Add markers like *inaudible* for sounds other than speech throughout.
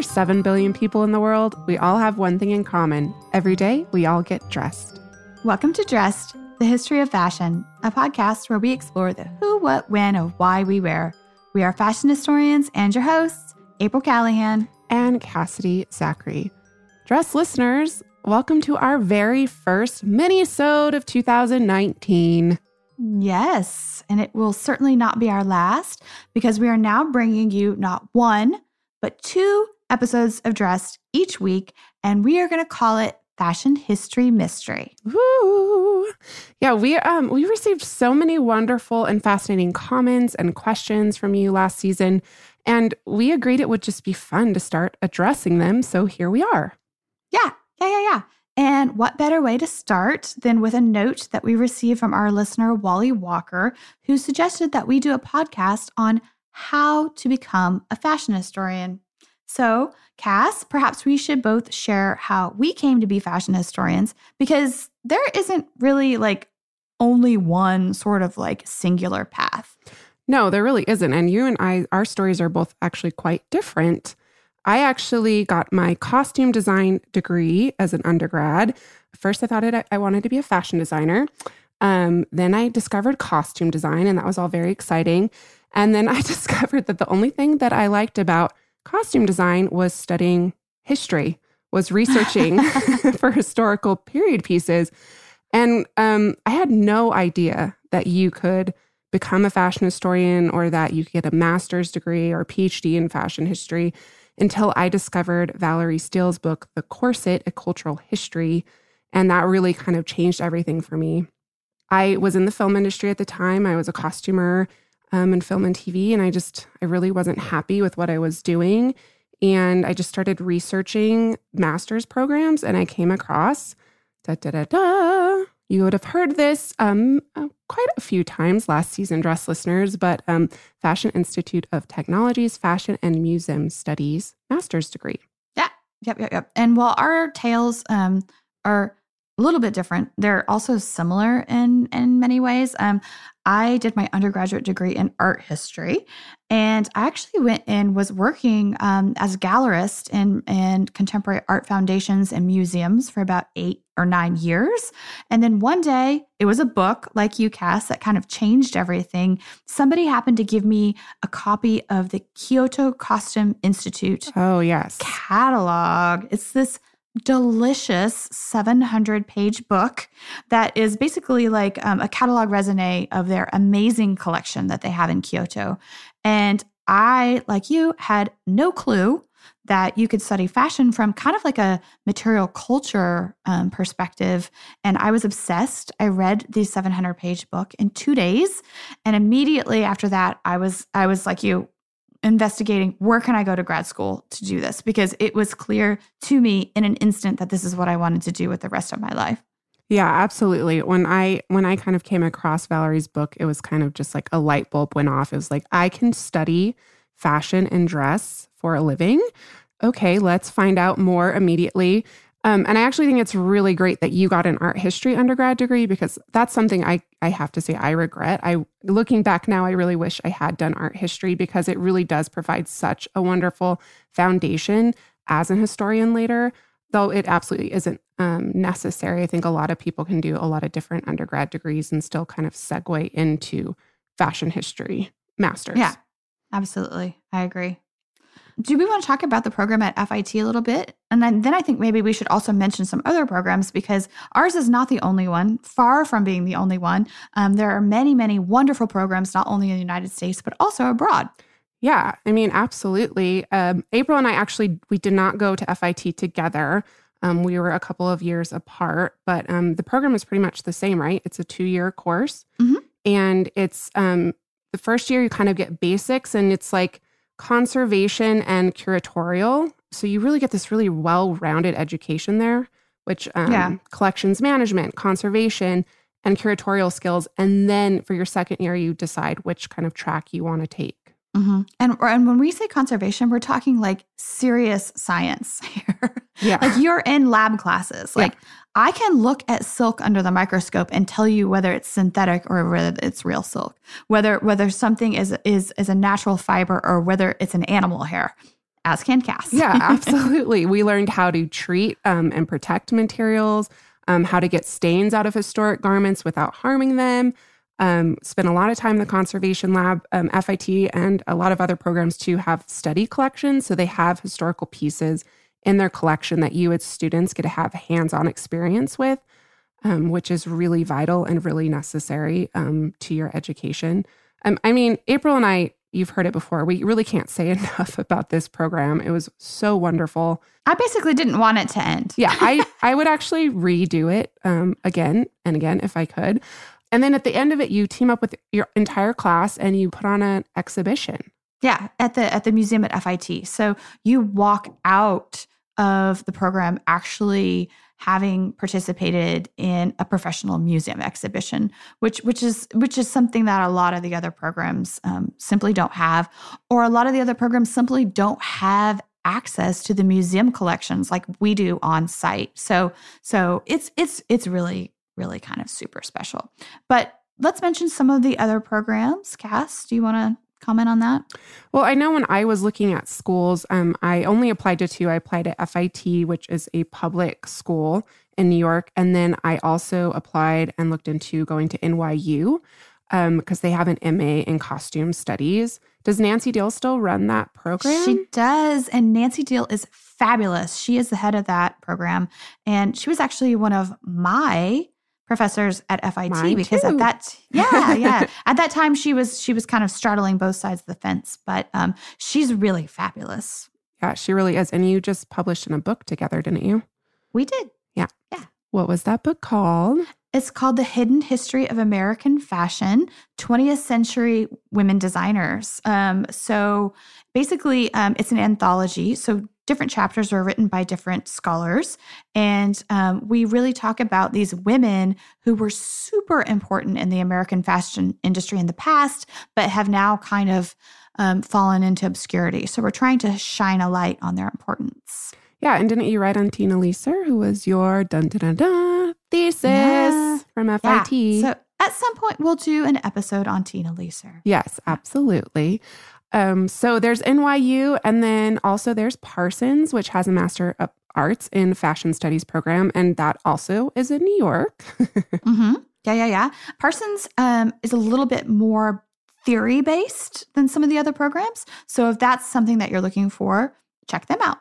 are 7 billion people in the world, we all have one thing in common. Every day, we all get dressed. Welcome to Dressed, the history of fashion, a podcast where we explore the who, what, when of why we wear. We are fashion historians and your hosts, April Callahan and Cassidy Zachary. Dress listeners, welcome to our very first mini-sode of 2019. Yes, and it will certainly not be our last because we are now bringing you not one, but two episodes of Dressed each week, and we are going to call it Fashion History Mystery. Woo! Yeah, we um we received so many wonderful and fascinating comments and questions from you last season, and we agreed it would just be fun to start addressing them. So here we are. Yeah, yeah, yeah, yeah. And what better way to start than with a note that we received from our listener, Wally Walker, who suggested that we do a podcast on how to become a fashion historian. So, Cass, perhaps we should both share how we came to be fashion historians because there isn't really like only one sort of like singular path. No, there really isn't. And you and I, our stories are both actually quite different. I actually got my costume design degree as an undergrad. First, I thought it, I wanted to be a fashion designer. Um, then I discovered costume design, and that was all very exciting. And then *laughs* I discovered that the only thing that I liked about costume design was studying history, was researching *laughs* *laughs* for historical period pieces. And um, I had no idea that you could become a fashion historian or that you could get a master's degree or PhD in fashion history until I discovered Valerie Steele's book, The Corset, A Cultural History. And that really kind of changed everything for me. I was in the film industry at the time. I was a costumer um, in film and TV. And I just, I really wasn't happy with what I was doing. And I just started researching master's programs and I came across da da da da. You would have heard this um, uh, quite a few times last season, dress listeners, but um, Fashion Institute of Technologies, Fashion and Museum Studies master's degree. Yeah, yep, yep, yep. And while our tales um, are a little bit different. They're also similar in in many ways. Um, I did my undergraduate degree in art history, and I actually went and was working um, as a gallerist in in contemporary art foundations and museums for about eight or nine years. And then one day, it was a book like you, Cass, that kind of changed everything. Somebody happened to give me a copy of the Kyoto Costume Institute. Oh yes, catalog. It's this delicious 700 page book that is basically like um, a catalog resume of their amazing collection that they have in Kyoto. And I, like you, had no clue that you could study fashion from kind of like a material culture um, perspective. And I was obsessed. I read the 700 page book in two days. And immediately after that, I was, I was like you, investigating where can I go to grad school to do this because it was clear to me in an instant that this is what I wanted to do with the rest of my life. Yeah, absolutely. When I when I kind of came across Valerie's book, it was kind of just like a light bulb went off. It was like I can study fashion and dress for a living. Okay, let's find out more immediately. Um, and I actually think it's really great that you got an art history undergrad degree because that's something I, I have to say I regret. I looking back now, I really wish I had done art history because it really does provide such a wonderful foundation as an historian later. Though it absolutely isn't um, necessary. I think a lot of people can do a lot of different undergrad degrees and still kind of segue into fashion history masters. Yeah, absolutely. I agree do we want to talk about the program at FIT a little bit? And then, then I think maybe we should also mention some other programs because ours is not the only one, far from being the only one. Um, there are many, many wonderful programs, not only in the United States, but also abroad. Yeah, I mean, absolutely. Um, April and I actually, we did not go to FIT together. Um, we were a couple of years apart, but um, the program is pretty much the same, right? It's a two year course. Mm-hmm. And it's um, the first year you kind of get basics, and it's like, conservation and curatorial. So you really get this really well rounded education there, which um, yeah. collections management, conservation, and curatorial skills. And then for your second year, you decide which kind of track you want to take. Mm-hmm. And and when we say conservation, we're talking like serious science *laughs* here. Yeah, like you're in lab classes. Like yeah. I can look at silk under the microscope and tell you whether it's synthetic or whether it's real silk, whether whether something is is is a natural fiber or whether it's an animal hair. as can Cass. Yeah, *laughs* absolutely. we learned how to treat um, and protect materials, um, how to get stains out of historic garments without harming them. Um, spent a lot of time in the conservation lab. Um, FIT and a lot of other programs too have study collections. So they have historical pieces in their collection that you as students get to have hands on experience with, um, which is really vital and really necessary um, to your education. Um, I mean, April and I, you've heard it before. We really can't say *laughs* enough about this program. It was so wonderful. I basically didn't want it to end. Yeah, I, *laughs* I would actually redo it um, again and again if I could. And then at the end of it, you team up with your entire class and you put on an exhibition. Yeah, at the at the museum at FIT. So you walk out of the program actually having participated in a professional museum exhibition, which which is which is something that a lot of the other programs um, simply don't have, or a lot of the other programs simply don't have access to the museum collections like we do on site. So so it's it's it's really really kind of super special. But let's mention some of the other programs. Cass, do you want to comment on that? Well, I know when I was looking at schools, um, I only applied to two. I applied to FIT, which is a public school in New York. And then I also applied and looked into going to NYU because um, they have an MA in costume studies. Does Nancy Deihl still run that program? She does. And Nancy Deihl is fabulous. She is the head of that program. And she was actually one of my professors at FIT Mine because too. at that yeah *laughs* yeah at that time she was she was kind of straddling both sides of the fence but um she's really fabulous Yeah, she really is. And you just published in a book together, didn't you? we did yeah yeah What was that book called? It's called the hidden history of american fashion 20th century women designers. Um so basically um it's an anthology so different chapters are written by different scholars and um, we really talk about these women who were super important in the american fashion industry in the past but have now kind of um, fallen into obscurity. So we're trying to shine a light on their importance. Yeah, and didn't you write on Tina Leser, who was your dun dun dun dun thesis Yeah. from Yeah. FIT? So at some point, we'll do an episode on Tina Leser. Yes, absolutely. Um, so there's NYU, and then also there's Parsons, which has a Master of Arts in Fashion Studies program, and that also is in New York. *laughs* mm-hmm. Yeah, yeah, yeah. Parsons um, is a little bit more theory based than some of the other programs. So if that's something that you're looking for, check them out.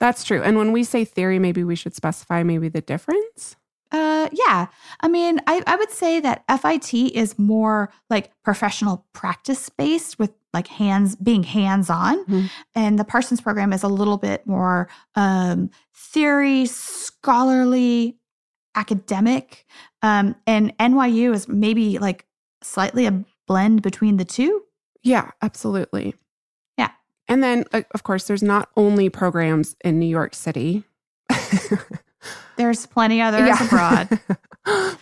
That's true. And when we say theory, maybe we should specify maybe the difference. Uh, yeah. I mean, I, I would say that FIT is more like professional practice based with like hands being hands on. Mhm. And the Parsons program is a little bit more um, theory, scholarly, academic. Um, and NYU is maybe like slightly a blend between the two. Yeah, absolutely. Yeah. And then, uh, of course, there's not only programs in New York City. *laughs* There's plenty others Yeah. abroad. *laughs*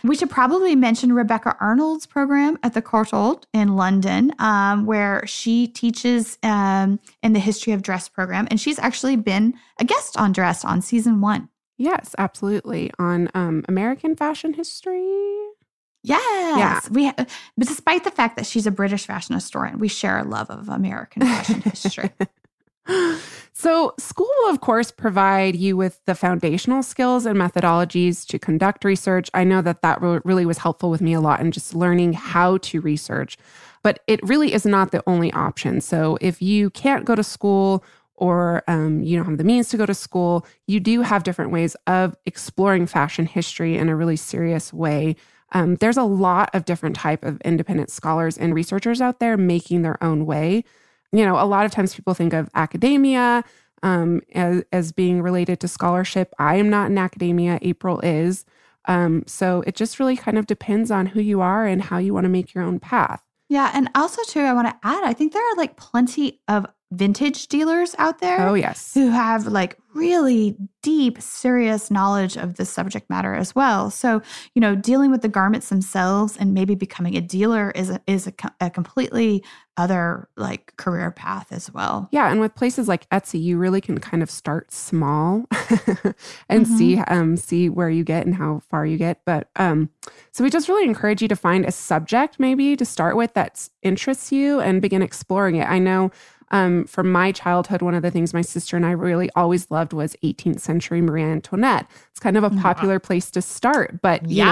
We should probably mention Rebecca Arnold's program at the Courtauld in London, um, where she teaches um, in the history of dress program, and she's actually been a guest on Dress on season one. yes, absolutely. On um, American fashion history. Yes, we. But despite the fact that she's a British fashion historian, we share a love of American fashion history. *laughs* So, school will, of course, provide you with the foundational skills and methodologies to conduct research. I know that that really was helpful with me a lot in just learning how to research, but it really is not the only option. So, if you can't go to school or um, you don't have the means to go to school, you do have different ways of exploring fashion history in a really serious way. Um, there's a lot of different type of independent scholars and researchers out there making their own way you know, a lot of times people think of academia um, as, as being related to scholarship. I am not in academia, April is. Um, so it just really kind of depends on who you are and how you want to make your own path. yeah, and also too, I want to add, I think there are like plenty of vintage dealers out there. Oh, yes. who have like really deep, serious knowledge of the subject matter as well. So, you know, dealing with the garments themselves and maybe becoming a dealer is a, is a, a completely other like career path as well. Yeah, and with places like Etsy, you really can kind of start small *laughs* and Mhm. see um, see where you get and how far you get. But um, so we just really encourage you to find a subject maybe to start with that interests you and begin exploring it. I know Um, from my childhood, one of the things my sister and I really always loved was 18th century Marie Antoinette. It's kind of a popular place to start, but you Yeah.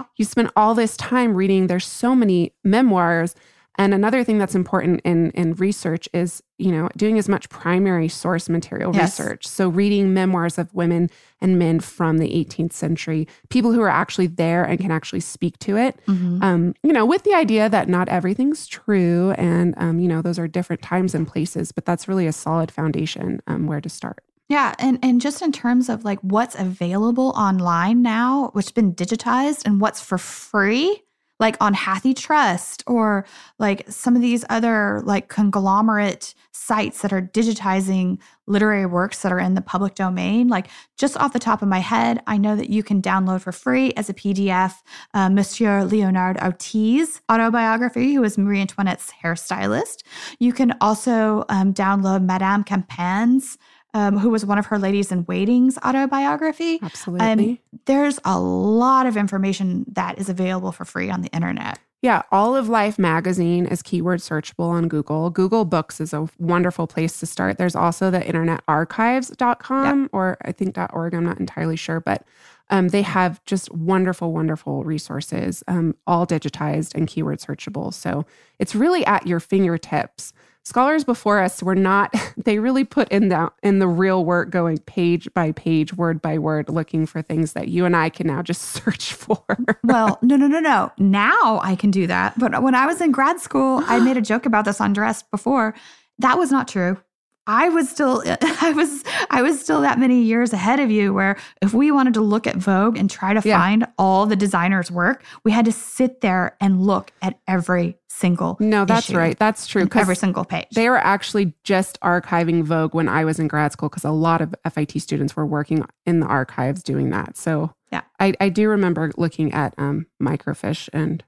know, you spend all this time reading. There's so many memoirs. And another thing that's important in in research is, you know, doing as much primary source material Yes. research. So reading memoirs of women and men from the 18th century, people who are actually there and can actually speak to it. Mhm. Um, you know, with the idea that not everything's true, and um, you know, those are different times and places, but that's really a solid foundation um, where to start. Yeah, and and just in terms of like what's available online now, which's been digitized, and what's for free, like on HathiTrust or like some of these other like conglomerate sites that are digitizing literary works that are in the public domain. Like just off the top of my head, I know that you can download for free as a PDF uh, Monsieur Leonard Autié's autobiography, who was Marie Antoinette's hairstylist. You can also um, download Madame Campan's um, who was one of her ladies in waiting's autobiography. Absolutely. There's a lot of information that is available for free on the internet. Yeah, All of Life magazine is keyword searchable on Google. Google Books is a wonderful place to start. There's also the internetarchives.com or I think .org, I'm not entirely sure, but um, they have just wonderful, wonderful resources, um, all digitized and keyword searchable. So it's really at your fingertips. Scholars before us were not, *laughs* they really put in the, in the real work going page by page, word by word, looking for things that you and I can now just *laughs* search for. Well, no, no, no, no. Now I can do that. But when I was in grad school, I made a joke about this on Dressed before. That was not true. I was still *laughs* I was I was still that many years ahead of you where if we wanted to look at Vogue and try to Yeah. find all the designers' work, we had to sit there and look at every single no, that's right. That's true. every single page. They were actually just archiving Vogue when I was in grad school because a lot of FIT students were working in the archives doing that. So Yeah. I, I do remember looking at um, microfiche and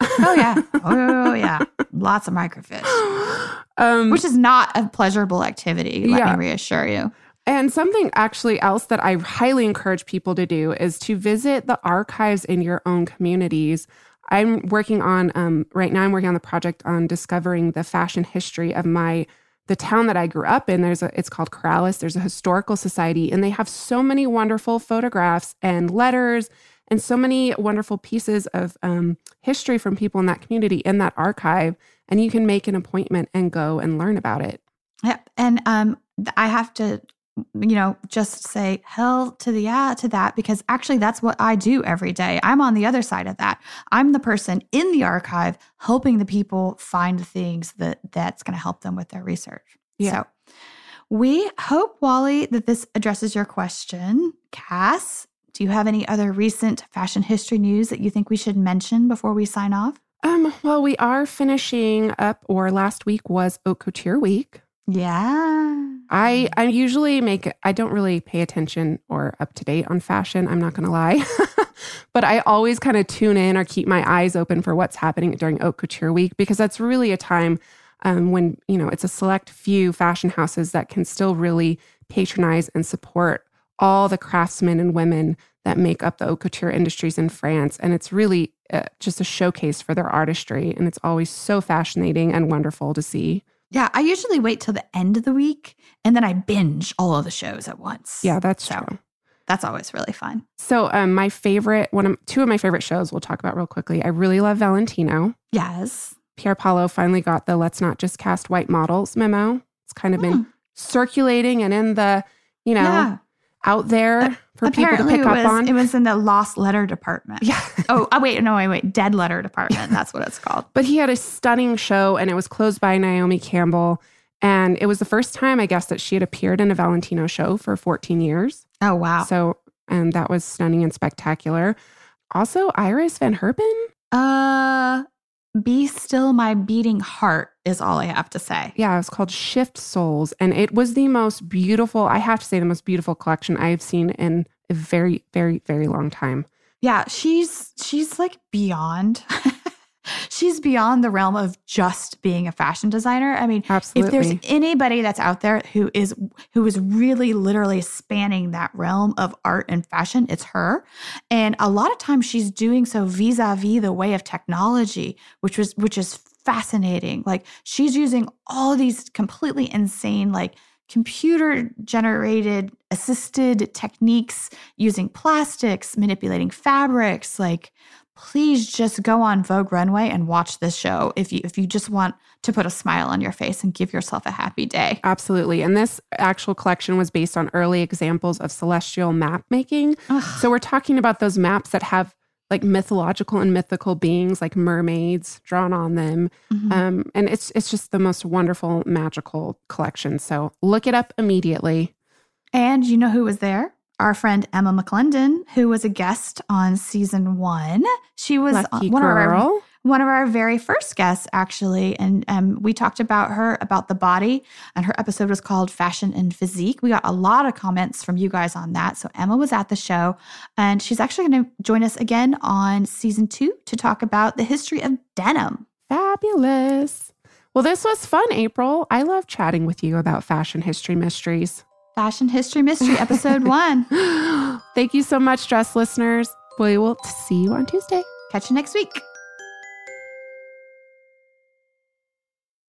oh yeah. *laughs* Oh yeah. Lots of microfiche. *laughs* um, Which is not a pleasurable activity, let Yeah. me reassure you. and something actually else that I highly encourage people to do is to visit the archives in your own communities. I'm working on um, right now. I'm working on the project on discovering the fashion history of my the town that I grew up in. There's a it's called Corrales. There's a historical society, and they have so many wonderful photographs and letters and so many wonderful pieces of um, history from people in that community in that archive. And you can make an appointment and go and learn about it. Yeah. And um I have to you know just say hell to the yeah to that because actually that's what I do every day. I'm on the other side of that. I'm the person in the archive helping the people find the things that that's going to help them with their research. Yeah. So we hope Wally that this addresses your question. Cass, do you have any other recent fashion history news that you think we should mention before we sign off? Um, well, we are finishing up, or last week was Haute Couture Week. Yeah. I I usually make I don't really pay attention or up to date on fashion. I'm not gonna lie, *laughs* but I always kind of tune in or keep my eyes open for what's happening during Haute Couture Week because that's really a time um, when you know it's a select few fashion houses that can still really patronize and support all the craftsmen and women that make up the haute couture industries in France, and it's really uh, just a showcase for their artistry, and it's always so fascinating and wonderful to see. Yeah, I usually wait till the end of the week and then I binge all of the shows at once. Yeah, that's So- true. That's always really fun. So, um, my favorite, one of two of my favorite shows, we'll talk about real quickly. I really love Valentino. Yes. Pierpaolo finally got the "Let's not just cast white models" memo. It's kind of Hmm. been circulating and in the, you know, yeah. Out there for people to pick it up on. it was in the lost letter department. yeah, *laughs* oh, oh, wait, no, wait, wait. Dead letter department. That's what it's called. but he had a stunning show, and it was closed by Naomi Campbell, and it was the first time, I guess, that she had appeared in a Valentino show for 14 years. Oh, wow. So, and that was stunning and spectacular. Also, Iris Van Herpen. Uh, be still my beating heart is all I have to say. Yeah, it was called Shift Souls. And it was the most beautiful, I have to say, the most beautiful collection I've seen in a very, very, very long time. Yeah, she's she's like beyond. *laughs* she's beyond the realm of just being a fashion designer. I mean, Absolutely. if there's anybody that's out there who is who is really literally spanning that realm of art and fashion it's her and a lot of times she's doing so vis-a-vis the way of technology which was which is fascinating. Like she's using all these completely insane, like computer generated assisted techniques using plastics, manipulating fabrics. Like, please just go on Vogue Runway and watch this show if you if you just want to put a smile on your face and give yourself a happy day. Absolutely. And this actual collection was based on early examples of celestial map making. Ugh. So we're talking about those maps that have like mythological and mythical beings like mermaids drawn on them. Mhm. Um, and it's it's just the most wonderful magical collection. So look it up immediately. And you know who was there? Our friend Emma McClendon, who was a guest on season one. She was Lucky one of our one of our very first guests, actually. And um, we talked about her, about the body, and her episode was called Fashion and Physique. We got a lot of comments from you guys on that. So Emma was at the show, and she's actually going to join us again on season two to talk about the history of denim. Fabulous. Well, this was fun, April. I love chatting with you about fashion history mysteries. Fashion History Mystery, episode *laughs* one. Thank you so much, dress listeners. We will see you on Tuesday. Catch you next week.